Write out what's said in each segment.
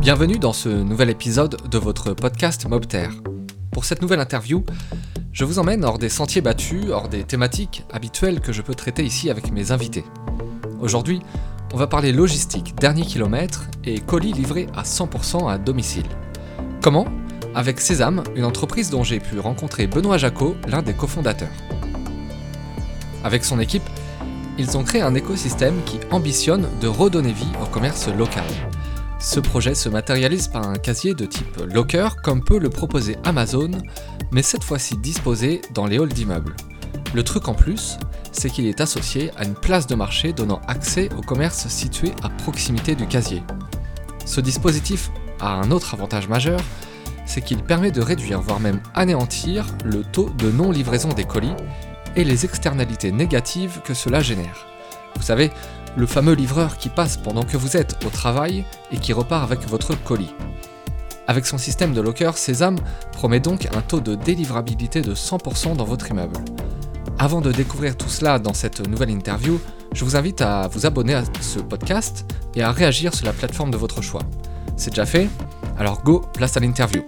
Bienvenue dans ce nouvel épisode de votre podcast Mobter. Pour cette nouvelle interview, je vous emmène hors des sentiers battus, hors des thématiques habituelles que je peux traiter ici avec mes invités. Aujourd'hui, on va parler logistique, dernier kilomètre et colis livrés à 100% à domicile. Comment? Avec Sésame, une entreprise dont j'ai pu rencontrer Benoît Jacot, l'un des cofondateurs. Avec son équipe, ils ont créé un écosystème qui ambitionne de redonner vie au commerce local. Ce projet se matérialise par un casier de type locker comme peut le proposer Amazon, mais cette fois-ci disposé dans les halls d'immeubles. Le truc en plus, c'est qu'il est associé à une place de marché donnant accès au commerce situé à proximité du casier. Ce dispositif a un autre avantage majeur, c'est qu'il permet de réduire, voire même anéantir, le taux de non-livraison des colis et les externalités négatives que cela génère. Vous savez, le fameux livreur qui passe pendant que vous êtes au travail et qui repart avec votre colis. Avec son système de locker, Sésame promet donc un taux de délivrabilité de 100% dans votre immeuble. Avant de découvrir tout cela dans cette nouvelle interview, je vous invite à vous abonner à ce podcast et à réagir sur la plateforme de votre choix. C'est déjà fait Alors go, place à l'interview.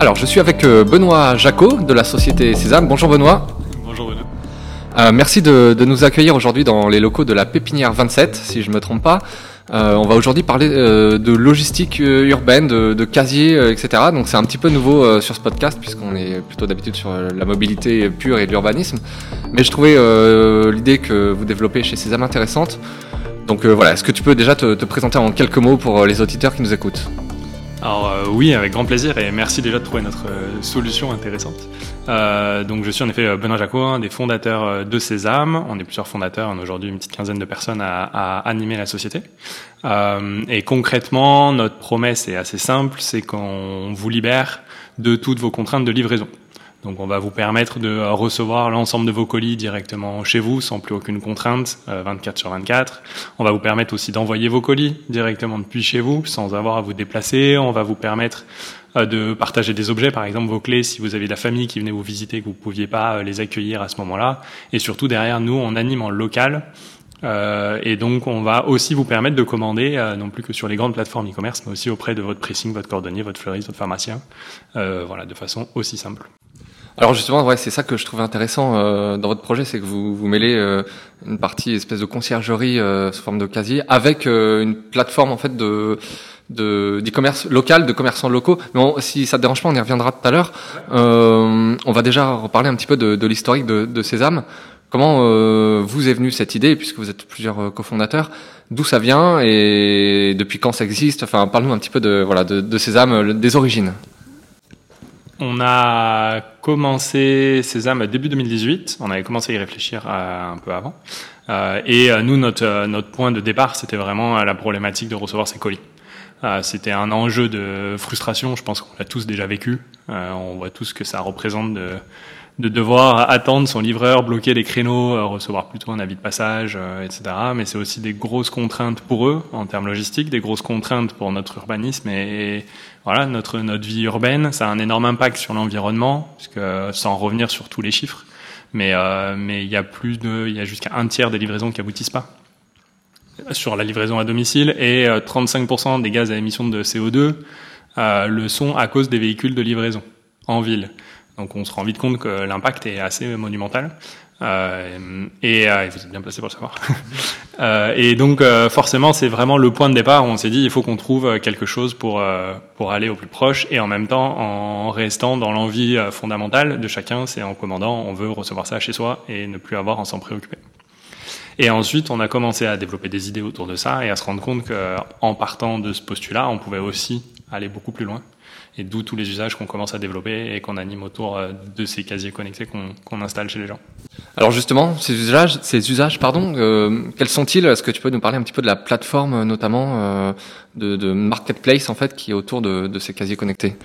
Alors, je suis avec euh, Benoît Jacot de la société Sésame. Bonjour Benoît. Bonjour Benoît. Euh, merci de, nous accueillir aujourd'hui dans les locaux de la Pépinière 27, si je ne me trompe pas. Euh, on va aujourd'hui parler de logistique urbaine, de, de casier, etc. Donc c'est un petit peu nouveau sur ce podcast puisqu'on est plutôt d'habitude sur la mobilité pure et l'urbanisme. Mais je trouvais l'idée que vous développez chez Sésame intéressante. Donc voilà, est-ce que tu peux déjà te, te présenter en quelques mots pour les auditeurs qui nous écoutent? Alors euh, oui, avec grand plaisir et merci déjà de trouver notre euh, solution intéressante. Euh, donc je suis en effet Benoît Jacot, un des fondateurs de Sésame. On est plusieurs fondateurs, on a aujourd'hui une petite quinzaine de personnes à, à animer la société. et concrètement, notre promesse est assez simple, c'est qu'on vous libère de toutes vos contraintes de livraison. Donc on va vous permettre de recevoir l'ensemble de vos colis directement chez vous sans plus aucune contrainte, 24 euh, sur 24. On va vous permettre aussi d'envoyer vos colis directement depuis chez vous sans avoir à vous déplacer. On va vous permettre euh, de partager des objets, par exemple vos clés, si vous avez de la famille qui venait vous visiter, que vous ne pouviez pas euh, les accueillir à ce moment-là. Et surtout derrière nous, on anime en local. et donc, on va aussi vous permettre de commander, non plus que sur les grandes plateformes e-commerce, mais aussi auprès de votre pressing, votre cordonnier, votre fleuriste, votre pharmacien, voilà, de façon aussi simple. Alors justement, ouais, c'est ça que je trouve intéressant euh, dans votre projet, c'est que vous, vous mêlez euh, une partie espèce de conciergerie euh, sous forme de casier avec une plateforme en fait de de d'e-commerce local, de commerçants locaux. Mais si ça te dérange pas, on y reviendra tout à l'heure. on va déjà reparler un petit peu de, de l'historique de, de Sésame. Comment vous est venue cette idée, puisque vous êtes plusieurs cofondateurs? D'où ça vient et depuis quand ça existe? Enfin, parle-nous un petit peu de voilà de, de Sésame, des origines. On a commencé Sésame début 2018. On avait commencé à y réfléchir euh, un peu avant. Euh, et euh, nous, notre, point de départ, c'était vraiment la problématique de recevoir ces colis. c'était un enjeu de frustration. Je pense qu'on l'a tous déjà vécu. on voit tous que ça représente de de devoir attendre son livreur, bloquer les créneaux, recevoir plutôt un avis de passage, etc. Mais c'est aussi des grosses contraintes pour eux en termes logistiques, des grosses contraintes pour notre urbanisme et, voilà notre notre vie urbaine. Ça a un énorme impact sur l'environnement, puisque sans revenir sur tous les chiffres, mais euh, mais il y a plus de, il y a jusqu'à un tiers des livraisons qui aboutissent pas sur la livraison à domicile et 35% des gaz à émission de CO2 le sont à cause des véhicules de livraison en ville. Donc on se rend vite compte que l'impact est assez monumental. Euh, et euh, vous êtes bien placé pour le savoir. euh, et donc euh, forcément, c'est vraiment le point de départ où on s'est dit il faut qu'on trouve quelque chose pour pour aller au plus proche et en même temps en restant dans l'envie fondamentale de chacun, c'est en commandant, on veut recevoir ça chez soi et ne plus avoir à s'en préoccuper. Et ensuite, on a commencé à développer des idées autour de ça et à se rendre compte qu'en partant de ce postulat, on pouvait aussi aller beaucoup plus loin et d'où tous les usages qu'on commence à développer et qu'on anime autour de ces casiers connectés qu'on installe chez les gens. Alors justement, ces usages, ces usages, pardon, euh, quels sont-ils? Est-ce que tu peux nous parler un petit peu de la plateforme, euh, notamment de, de, marketplace en fait, qui est autour de, ces casiers connectés?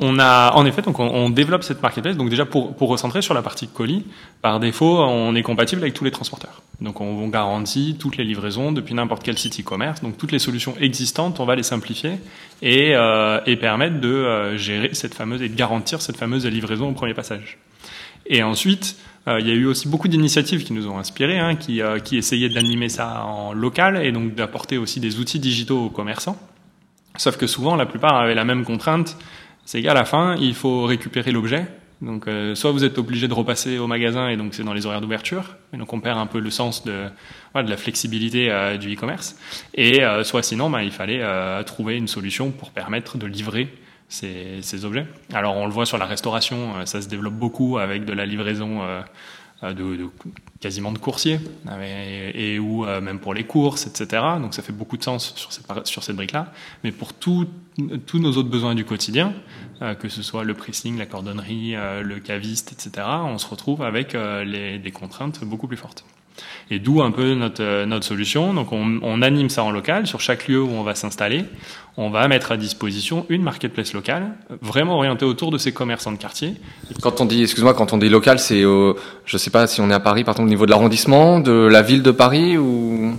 On a, en effet, donc on, développe cette marketplace. Donc déjà pour, pour recentrer sur la partie colis, par défaut, on est compatible avec tous les transporteurs. Donc on, on garantit toutes les livraisons depuis n'importe quel site e-commerce. Donc toutes les solutions existantes, on va les simplifier et, euh, et permettre de euh, gérer cette fameuse et de garantir cette fameuse livraison au premier passage. Et ensuite, euh, il y a eu aussi beaucoup d'initiatives qui nous ont inspirés, hein, qui, euh, qui essayaient d'animer ça en local et donc d'apporter aussi des outils digitaux aux commerçants. Sauf que souvent, la plupart avaient la même contrainte, c'est qu'à la fin, il faut récupérer l'objet. Donc, euh, soit vous êtes obligé de repasser au magasin et donc c'est dans les horaires d'ouverture, et donc on perd un peu le sens de, de la flexibilité du e-commerce. Et soit sinon, ben, il fallait trouver une solution pour permettre de livrer ces, objets. Alors on le voit sur la restauration, euh, ça se développe beaucoup avec de la livraison euh, euh, de, quasiment de coursiers, et, ou même pour les courses, etc. Donc ça fait beaucoup de sens sur cette, sur cette brique-là. Mais pour tous nos autres besoins du quotidien, que ce soit le pressing, la cordonnerie, le caviste, etc., on se retrouve avec des contraintes beaucoup plus fortes. Et d'où un peu notre, euh, notre solution. Donc on, on, anime ça en local. Sur chaque lieu où on va s'installer, on va mettre à disposition une marketplace locale, vraiment orientée autour de ces commerçants de quartier. Quand on dit, excuse-moi, quand on dit local, c'est, au, je sais pas si on est à Paris, par exemple, au niveau de l'arrondissement, de la ville de Paris ou?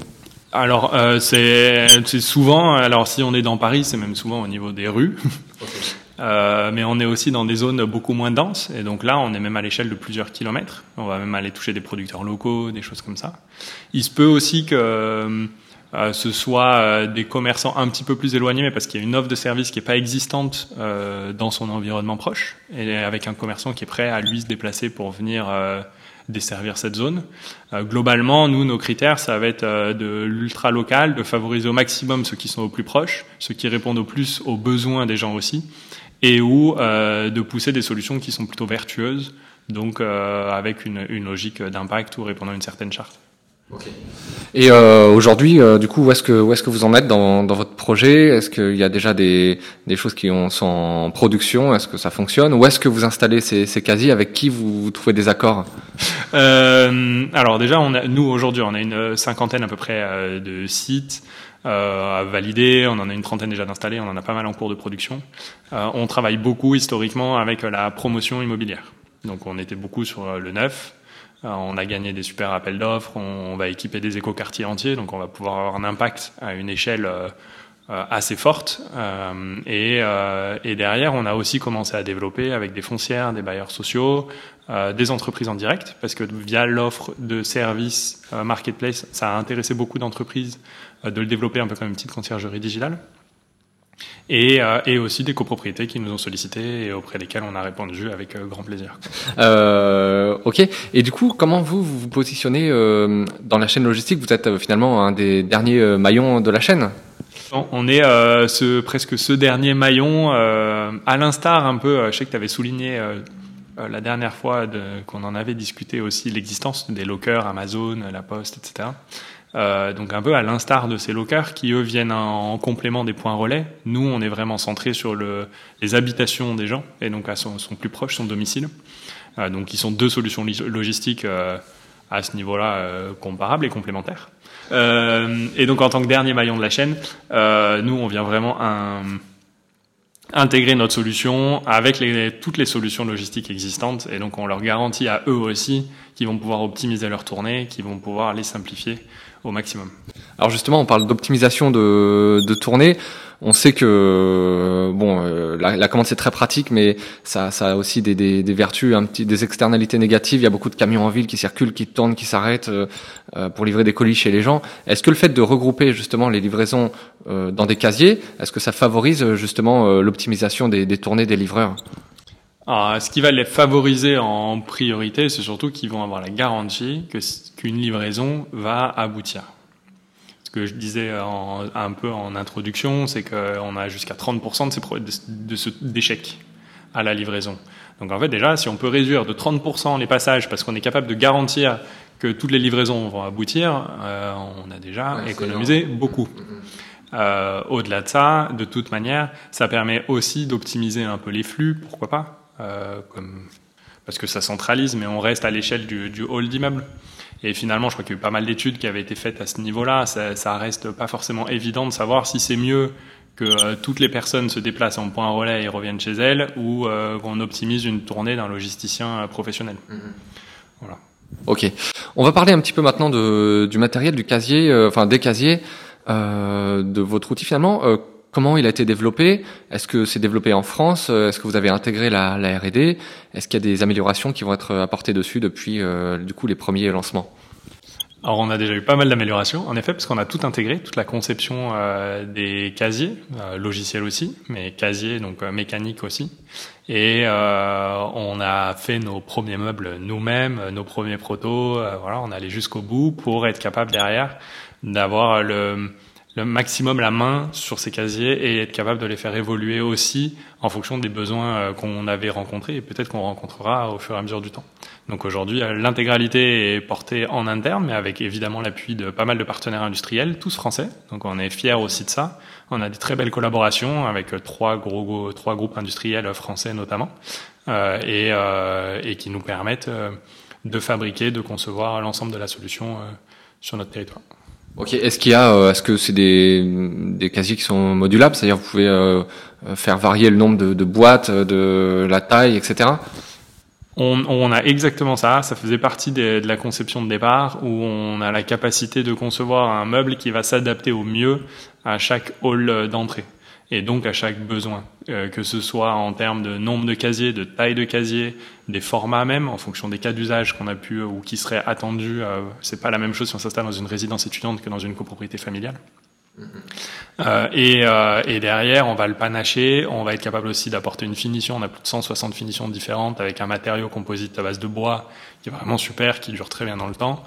Alors euh, c'est souvent, alors si on est dans Paris, c'est même souvent au niveau des rues. Euh, mais on est aussi dans des zones beaucoup moins denses, et donc là, on est même à l'échelle de plusieurs kilomètres. On va même aller toucher des producteurs locaux, des choses comme ça. Il se peut aussi que euh, ce soit euh, des commerçants un petit peu plus éloignés, mais parce qu'il y a une offre de service qui n'est pas existante euh, dans son environnement proche, et avec un commerçant qui est prêt à lui se déplacer pour venir desservir cette zone. globalement, nous, nos critères, ça va être de l'ultra local, de favoriser au maximum ceux qui sont au plus proches, ceux qui répondent au plus aux besoins des gens aussi, et ou euh, de pousser des solutions qui sont plutôt vertueuses, donc euh, avec une, une logique d'impact ou répondant à une certaine charte. Okay. Et euh, aujourd'hui, euh, du coup, où est-ce que où est-ce que vous en êtes dans, dans votre projet? Est-ce qu'il y a déjà des, des choses qui ont, sont en production? Est-ce que ça fonctionne? Où est-ce que vous installez ces, ces casiers? Avec qui vous, vous trouvez des accords? Euh, Alors déjà, on a, nous aujourd'hui, on a une cinquantaine à peu près de sites à valider. On en a une trentaine déjà d'installés. On en a pas mal en cours de production. Euh, on travaille beaucoup historiquement avec la promotion immobilière. Donc on était beaucoup sur le neuf. Euh, on a gagné des super appels d'offres. On, va équiper des écoquartiers entiers. Donc on va pouvoir avoir un impact à une échelle assez forte. Euh, et, euh, et, derrière, on a aussi commencé à développer avec des foncières, des bailleurs sociaux, euh, des entreprises en direct, parce que via l'offre de services marketplace, ça a intéressé beaucoup d'entreprises euh, de le développer un peu comme une petite conciergerie digitale. Et, euh, et, aussi des copropriétés qui nous ont sollicité et auprès desquelles on a répondu avec euh, grand plaisir. Euh, ok. Et du coup, comment vous vous, positionnez euh, dans la chaîne logistique? Vous êtes finalement un des derniers maillons de la chaîne? On est ce, presque ce dernier maillon, à l'instar un peu. je sais que tu avais souligné la dernière fois qu'on en avait discuté aussi l'existence des lockers, Amazon, La Poste, etc. Euh, donc un peu à l'instar de ces lockers qui eux viennent en, complément des points relais. Nous, on est vraiment centré sur le, les habitations des gens et donc à son, son plus proche, son domicile. Euh, donc ils sont deux solutions logistiques euh, à ce niveau-là euh, comparables et complémentaires. Euh, et donc en tant que dernier maillon de la chaîne, nous on vient vraiment intégrer notre solution avec toutes les solutions logistiques existantes et donc on leur garantit à eux aussi qu'ils vont pouvoir optimiser leur tournée, qu'ils vont pouvoir les simplifier au maximum. Alors justement, on parle d'optimisation de, de tournée. On sait que bon, euh, la, commande c'est très pratique, mais ça, ça a aussi des, vertus, un des externalités négatives. Il y a beaucoup de camions en ville qui circulent, qui tournent, qui s'arrêtent euh, euh pour livrer des colis chez les gens. Est-ce que le fait de regrouper justement les livraisons euh, dans des casiers, est-ce que ça favorise justement l'optimisation des, des tournées des livreurs? Ce qui va les favoriser en priorité, c'est surtout qu'ils vont avoir la garantie qu'une livraison va aboutir. Ce que je disais en, un peu en introduction, c'est qu'on a jusqu'à 30% de, ces, de, ce d'échecs à la livraison. Donc en fait déjà, si on peut réduire de 30% les passages parce qu'on est capable de garantir que toutes les livraisons vont aboutir, euh, on a déjà économisé beaucoup. Mm-hmm. Euh, au-delà de ça, de toute manière, ça permet aussi d'optimiser un peu les flux, pourquoi pas euh, comme, parce que ça centralise, mais on reste à l'échelle du, du hall d'immeuble. Et finalement, je crois qu'il y a eu pas mal d'études qui avaient été faites à ce niveau-là. Ça, ça reste pas forcément évident de savoir si c'est mieux que toutes les personnes se déplacent en point relais et reviennent chez elles, ou qu'on optimise une tournée d'un logisticien professionnel. Mhm. Voilà. Ok. On va parler un petit peu maintenant de, du matériel, du casier, euh, enfin des casiers, euh, de votre outil finalement. Euh, comment il a été développé? Est-ce que c'est développé en France? Est-ce que vous avez intégré la, la R&D Est-ce qu'il y a des améliorations qui vont être apportées dessus depuis du coup les premiers lancements? Alors on a déjà eu pas mal d'améliorations, en effet, parce qu'on a tout intégré, toute la conception euh, des casiers, euh, logiciels aussi, mais casiers donc euh, mécaniques aussi. Et on a fait nos premiers meubles nous-mêmes, nos premiers protos. voilà, on allait jusqu'au bout pour être capable derrière d'avoir le le maximum la main sur ces casiers et être capable de les faire évoluer aussi en fonction des besoins euh, qu'on avait rencontrés et peut-être qu'on rencontrera au fur et à mesure du temps. Donc aujourd'hui, euh, l'intégralité est portée en interne, mais avec évidemment l'appui de pas mal de partenaires industriels, tous français. Donc on est fiers aussi de ça. On a des très belles collaborations avec euh, trois gros, trois groupes industriels français notamment, euh, et, euh, et, qui nous permettent de fabriquer, de concevoir l'ensemble de la solution sur notre territoire. Ok. Est-ce qu'il y a, euh, est-ce que c'est des, des casiers qui sont modulables, c'est-à-dire vous pouvez euh, euh, faire varier le nombre de, de, boîtes, de la taille, etc. On, on, a exactement ça. Ça faisait partie de la conception de départ où on a la capacité de concevoir un meuble qui va s'adapter au mieux à chaque hall d'entrée et donc à chaque besoin, euh, que ce soit en termes de nombre de casiers, de taille de casier, des formats même, en fonction des cas d'usage qu'on a pu ou qui seraient attendus. Euh, c'est pas la même chose si on s'installe dans une résidence étudiante que dans une copropriété familiale. Mm-hmm. Euh, et, euh, et, derrière, on va le panacher, on va être capable aussi d'apporter une finition. On a plus de 160 finitions différentes avec un matériau composite à base de bois qui est vraiment super, qui dure très bien dans le temps.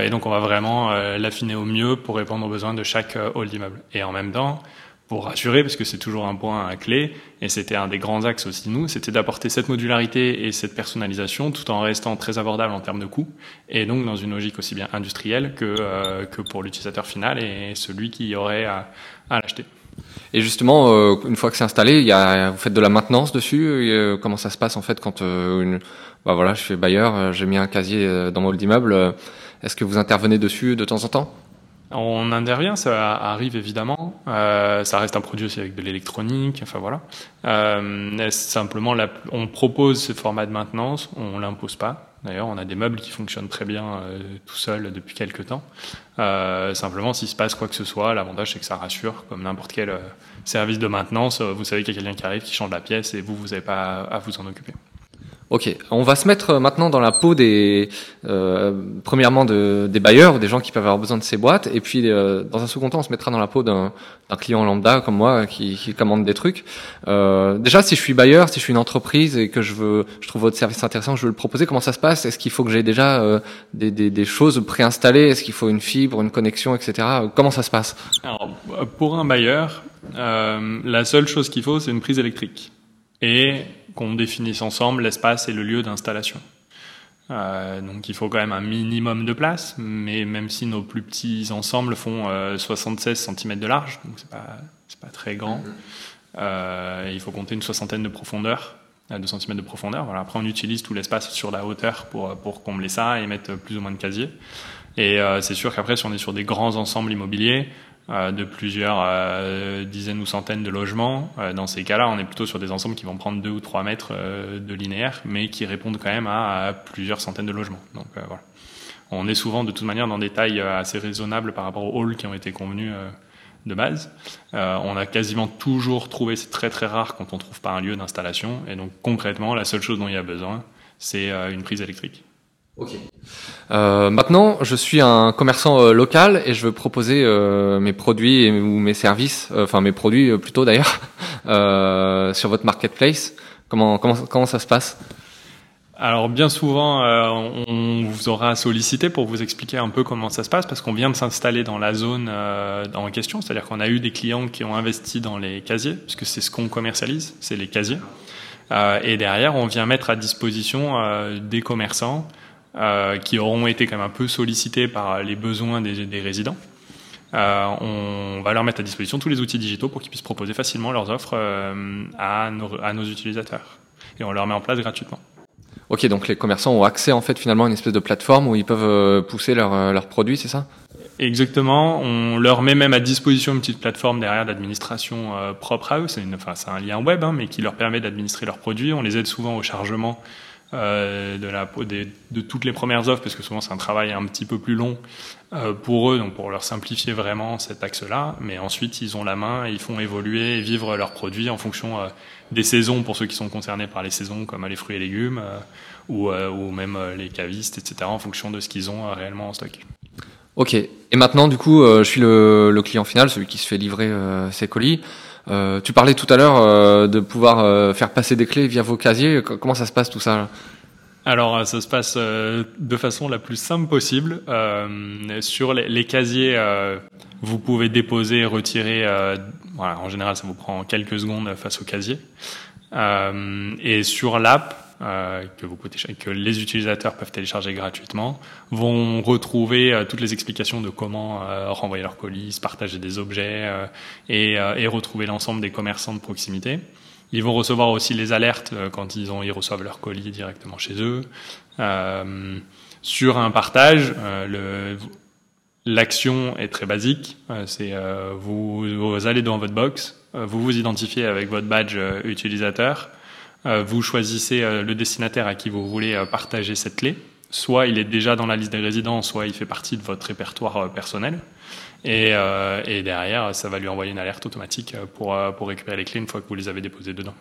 Et donc, on va vraiment l'affiner au mieux pour répondre aux besoins de chaque hall d'immeuble. Et en même temps, pour rassurer, parce que c'est toujours un point à clé, et c'était un des grands axes aussi nous, c'était d'apporter cette modularité et cette personnalisation tout en restant très abordable en termes de coûts, et donc dans une logique aussi bien industrielle que, euh, que pour l'utilisateur final et celui qui aurait à, à l'acheter. Et justement, euh, une fois que c'est installé, y a, vous faites de la maintenance dessus. Euh, comment ça se passe en fait quand une, bah voilà, je suis bailleur, j'ai mis un casier dans mon hall d'immeuble. Est-ce que vous intervenez dessus de temps en temps? On intervient, ça arrive évidemment. Euh, ça reste un produit aussi avec de l'électronique, enfin voilà. Euh, simplement, on propose ce format de maintenance, on l'impose pas. D'ailleurs, on a des meubles qui fonctionnent très bien euh, tout seuls depuis quelques temps. Simplement, s'il se passe quoi que ce soit, l'avantage c'est que ça rassure, comme n'importe quel service de maintenance. Vous savez qu'il y a quelqu'un qui arrive, qui change la pièce, et vous, vous n'avez pas à vous en occuper. Ok, on va se mettre euh, maintenant dans la peau des, euh, premièrement de, des bailleurs, des gens qui peuvent avoir besoin de ces boîtes, et puis euh, dans un second temps, on se mettra dans la peau d'un client lambda comme moi qui, qui commande des trucs. Euh, déjà, si je suis bailleur, si je suis une entreprise et que je veux, je trouve votre service intéressant, je veux le proposer. Comment ça se passe? Est-ce qu'il faut que j'ai déjà euh, des, des, des, choses préinstallées? Est-ce qu'il faut une fibre, une connexion, etc. Comment ça se passe? Alors, pour un bailleur, la seule chose qu'il faut, c'est une prise électrique et qu'on définisse ensemble l'espace et le lieu d'installation. Euh, donc il faut quand même un minimum de place, mais même si nos plus petits ensembles font 76 euh, cm de large, donc c'est pas pas très grand, mhm. euh, il faut compter une soixantaine de profondeur, 2 cm de profondeur. Voilà. Après on utilise tout l'espace sur la hauteur pour pour combler ça et mettre plus ou moins de casiers. Et c'est sûr qu'après si on est sur des grands ensembles immobiliers, de plusieurs euh, dizaines ou centaines de logements. Euh, dans ces cas-là, on est plutôt sur des ensembles qui vont prendre deux ou trois mètres de linéaire, mais qui répondent quand même à, plusieurs centaines de logements. On est souvent de toute manière dans des tailles assez raisonnables par rapport aux halls qui ont été convenus de base. on a quasiment toujours trouvé, c'est très très rare quand on trouve pas un lieu d'installation, et donc concrètement, la seule chose dont il y a besoin, c'est une prise électrique. Ok. Euh, maintenant, je suis un commerçant euh, local et je veux proposer euh, mes produits ou mes services, euh, enfin mes produits euh, plutôt d'ailleurs, sur votre marketplace. Comment comment comment ça se passe? Alors bien souvent, on vous aura sollicité pour vous expliquer un peu comment ça se passe, parce qu'on vient de s'installer dans la zone en question, c'est-à-dire qu'on a eu des clients qui ont investi dans les casiers, puisque c'est ce qu'on commercialise, c'est les casiers. et derrière, on vient mettre à disposition des commerçants euh, qui auront été quand même un peu sollicités par les besoins des, des résidents. Euh, on va leur mettre à disposition tous les outils digitaux pour qu'ils puissent proposer facilement leurs offres euh, à, nos, à nos utilisateurs. Et on leur met en place gratuitement. Ok, donc les commerçants ont accès en fait finalement à une espèce de plateforme où ils peuvent euh, pousser leurs leur produits, c'est ça? Exactement. On leur met même à disposition une petite plateforme derrière d'administration euh, propre à eux. C'est, une, enfin, c'est un lien web, hein, mais qui leur permet d'administrer leurs produits. On les aide souvent au chargement euh, de, la, de, toutes les premières offres, parce que souvent c'est un travail un petit peu plus long euh, pour eux, donc pour leur simplifier vraiment cet axe-là. Mais ensuite, ils ont la main et ils font évoluer et vivre leurs produits en fonction euh, des saisons pour ceux qui sont concernés par les saisons, comme les fruits et légumes, ou, ou, même les cavistes, etc., en fonction de ce qu'ils ont réellement en stock. Ok. Et maintenant, du coup, je suis le, le, client final, celui qui se fait livrer ses colis. Euh, tu parlais tout à l'heure euh, de pouvoir euh, faire passer des clés via vos casiers. Comment ça se passe tout ça? Alors, ça se passe de façon la plus simple possible. sur les, les casiers, vous pouvez déposer et retirer. voilà, en général, ça vous prend quelques secondes face au casier. et sur l'app, euh, que, vous que les utilisateurs peuvent télécharger gratuitement, vont retrouver euh, toutes les explications de comment euh, renvoyer leurs colis, partager des objets et, et, retrouver l'ensemble des commerçants de proximité. Ils vont recevoir aussi les alertes quand ils, ont, ils reçoivent leurs colis directement chez eux. sur un partage, le, L'action est très basique. C'est vous, vous, allez dans votre box, vous vous identifiez avec votre badge utilisateur, euh, vous choisissez euh, le destinataire à qui vous voulez euh, partager cette clé. Soit il est déjà dans la liste des résidents, soit il fait partie de votre répertoire personnel. Et, et, derrière, ça va lui envoyer une alerte automatique pour, pour récupérer les clés une fois que vous les avez déposées dedans.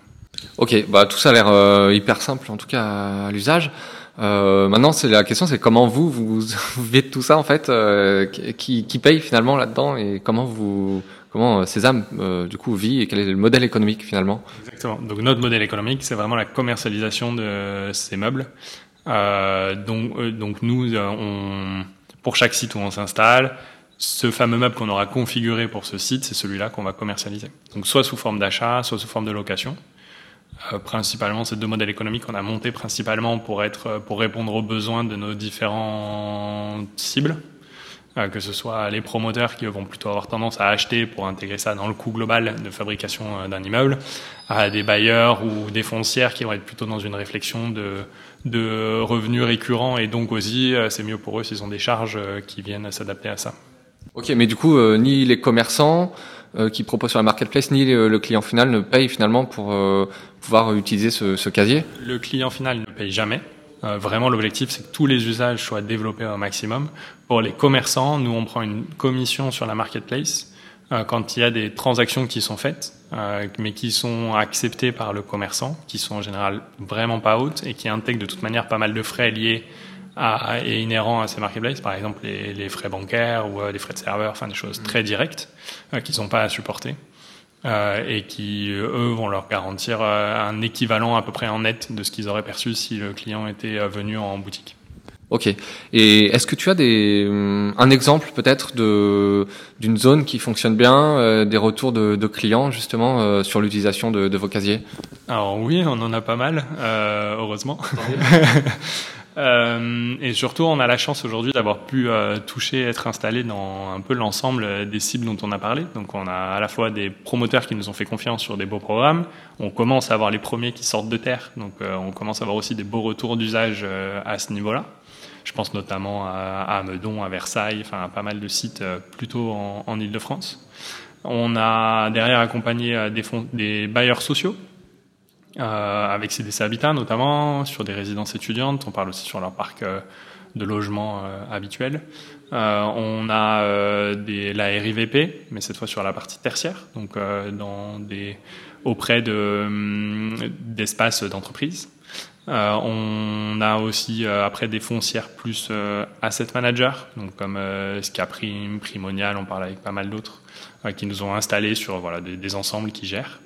Ok, bah tout ça a l'air hyper simple en tout cas à l'usage. Euh, maintenant, la question, c'est comment vous vous, vivez tout ça en fait, euh, qui, paye finalement là-dedans et comment vous comment Sésame euh, du coup vit et quel est le modèle économique finalement? Exactement. Donc notre modèle économique, c'est vraiment la commercialisation de ces meubles. Donc donc nous, pour chaque site où on s'installe, ce fameux meuble qu'on aura configuré pour ce site, c'est celui-là qu'on va commercialiser. Donc soit sous forme d'achat, soit sous forme de location. Euh, principalement ces deux modèles économiques qu'on a montés principalement pour être pour répondre aux besoins de nos différentes cibles euh, que ce soit les promoteurs qui vont plutôt avoir tendance à acheter pour intégrer ça dans le coût global de fabrication euh, d'un immeuble, à des bailleurs ou des foncières qui vont être plutôt dans une réflexion de, de revenus récurrents et donc aussi euh, c'est mieux pour eux s'ils ont des charges qui viennent s'adapter à ça. Ok, mais du coup, ni les commerçants qui proposent sur la marketplace, ni le, client final ne payent finalement pour pouvoir utiliser ce, ce casier Le client final ne paye jamais. Euh, vraiment, l'objectif, c'est que tous les usages soient développés au maximum. Pour les commerçants, nous, on prend une commission sur la marketplace euh, quand il y a des transactions qui sont faites, euh, mais qui sont acceptées par le commerçant, qui sont en général vraiment pas hautes et qui intègrent de toute manière pas mal de frais liés à, et inhérents à ces marketplaces, par exemple les, les frais bancaires ou les frais de serveur, enfin des choses très directes qui sont pas à supporter. Euh, et qui, eux, vont leur garantir euh, un équivalent à peu près en net de ce qu'ils auraient perçu si le client était euh, venu en boutique. Ok. Et est-ce que tu as des, un exemple peut-être de d'une zone qui fonctionne bien, des retours de, de, clients justement sur l'utilisation de, de, vos casiers? Alors oui, on en a pas mal, heureusement. Euh, et surtout, on a la chance aujourd'hui d'avoir pu euh, toucher, être installé dans un peu l'ensemble des cibles dont on a parlé. Donc, on a à la fois des promoteurs qui nous ont fait confiance sur des beaux programmes. On commence à avoir les premiers qui sortent de terre. Donc, euh, on commence à avoir aussi des beaux retours d'usage à ce niveau-là. Je pense notamment à, Meudon, à Versailles, enfin à pas mal de sites plutôt en, en Ile-de-France. On a derrière accompagné des, fonds, des bailleurs sociaux avec CDC Habitat notamment, sur des résidences étudiantes, on parle aussi sur leur parc euh, de logement euh, habituel. Euh, on a euh, des, la RIVP, mais cette fois sur la partie tertiaire, donc dans des, auprès de, hum, d'espaces d'entreprise. on a aussi après des foncières plus asset manager, donc comme Scaprim, Primonial, on parle avec pas mal d'autres, qui nous ont installés sur voilà, des, des ensembles qui gèrent.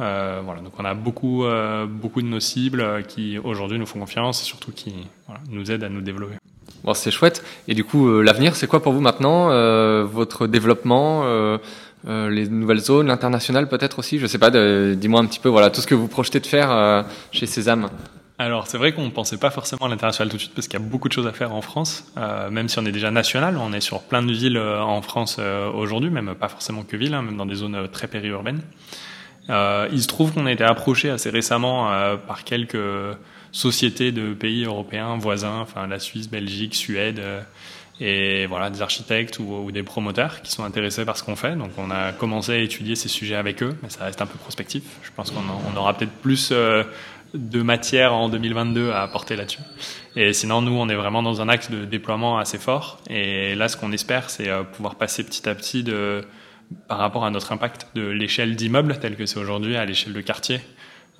Euh, voilà, donc on a beaucoup, euh, beaucoup de nos cibles euh, qui aujourd'hui nous font confiance et surtout qui voilà, nous aident à nous développer. Bon, c'est chouette. Et du coup, euh, l'avenir, c'est quoi pour vous maintenant Votre développement, les nouvelles zones, l'international peut-être aussi? Je sais pas. Dis-moi un petit peu, voilà, tout ce que vous projetez de faire chez Sésame. Alors c'est vrai qu'on ne pensait pas forcément à l'international tout de suite parce qu'il y a beaucoup de choses à faire en France, même si on est déjà national, on est sur plein de villes en France aujourd'hui, même pas forcément que villes, hein, même dans des zones très périurbaines. Euh, il se trouve qu'on a été approché assez récemment euh, par quelques sociétés de pays européens voisins, enfin la Suisse, Belgique, Suède, euh, et voilà des architectes ou, des promoteurs qui sont intéressés par ce qu'on fait. Donc on a commencé à étudier ces sujets avec eux, mais ça reste un peu prospectif. Je pense qu'on aura peut-être plus de matière en 2022 à apporter là-dessus. Et sinon, nous, on est vraiment dans un axe de déploiement assez fort. Et là, ce qu'on espère, c'est pouvoir passer petit à petit de par rapport à notre impact de l'échelle d'immeuble tel que c'est aujourd'hui à l'échelle de quartier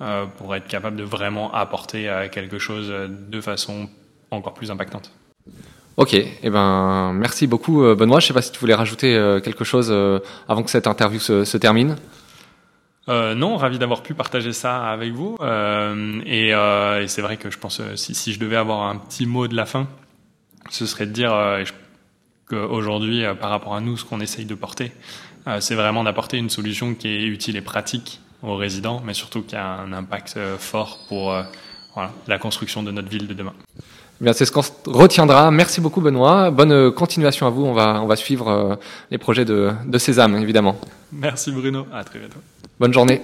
euh, pour être capable de vraiment apporter euh, quelque chose de façon encore plus impactante. Ok, et eh ben merci beaucoup euh, Benoît. Je ne sais pas si tu voulais rajouter quelque chose avant que cette interview se, termine. non, ravi d'avoir pu partager ça avec vous. et, c'est vrai que je pense si, si, je devais avoir un petit mot de la fin, ce serait de dire qu'aujourd'hui, par rapport à nous, ce qu'on essaye de porter, c'est vraiment d'apporter une solution qui est utile et pratique aux résidents, mais surtout qui a un impact euh, fort pour euh, la construction de notre ville de demain. Eh bien, c'est ce qu'on retiendra. Merci beaucoup, Benoît. Bonne continuation à vous. On va, on va suivre les projets de, de Sésame, évidemment. Merci, Bruno. À très bientôt. Bonne journée.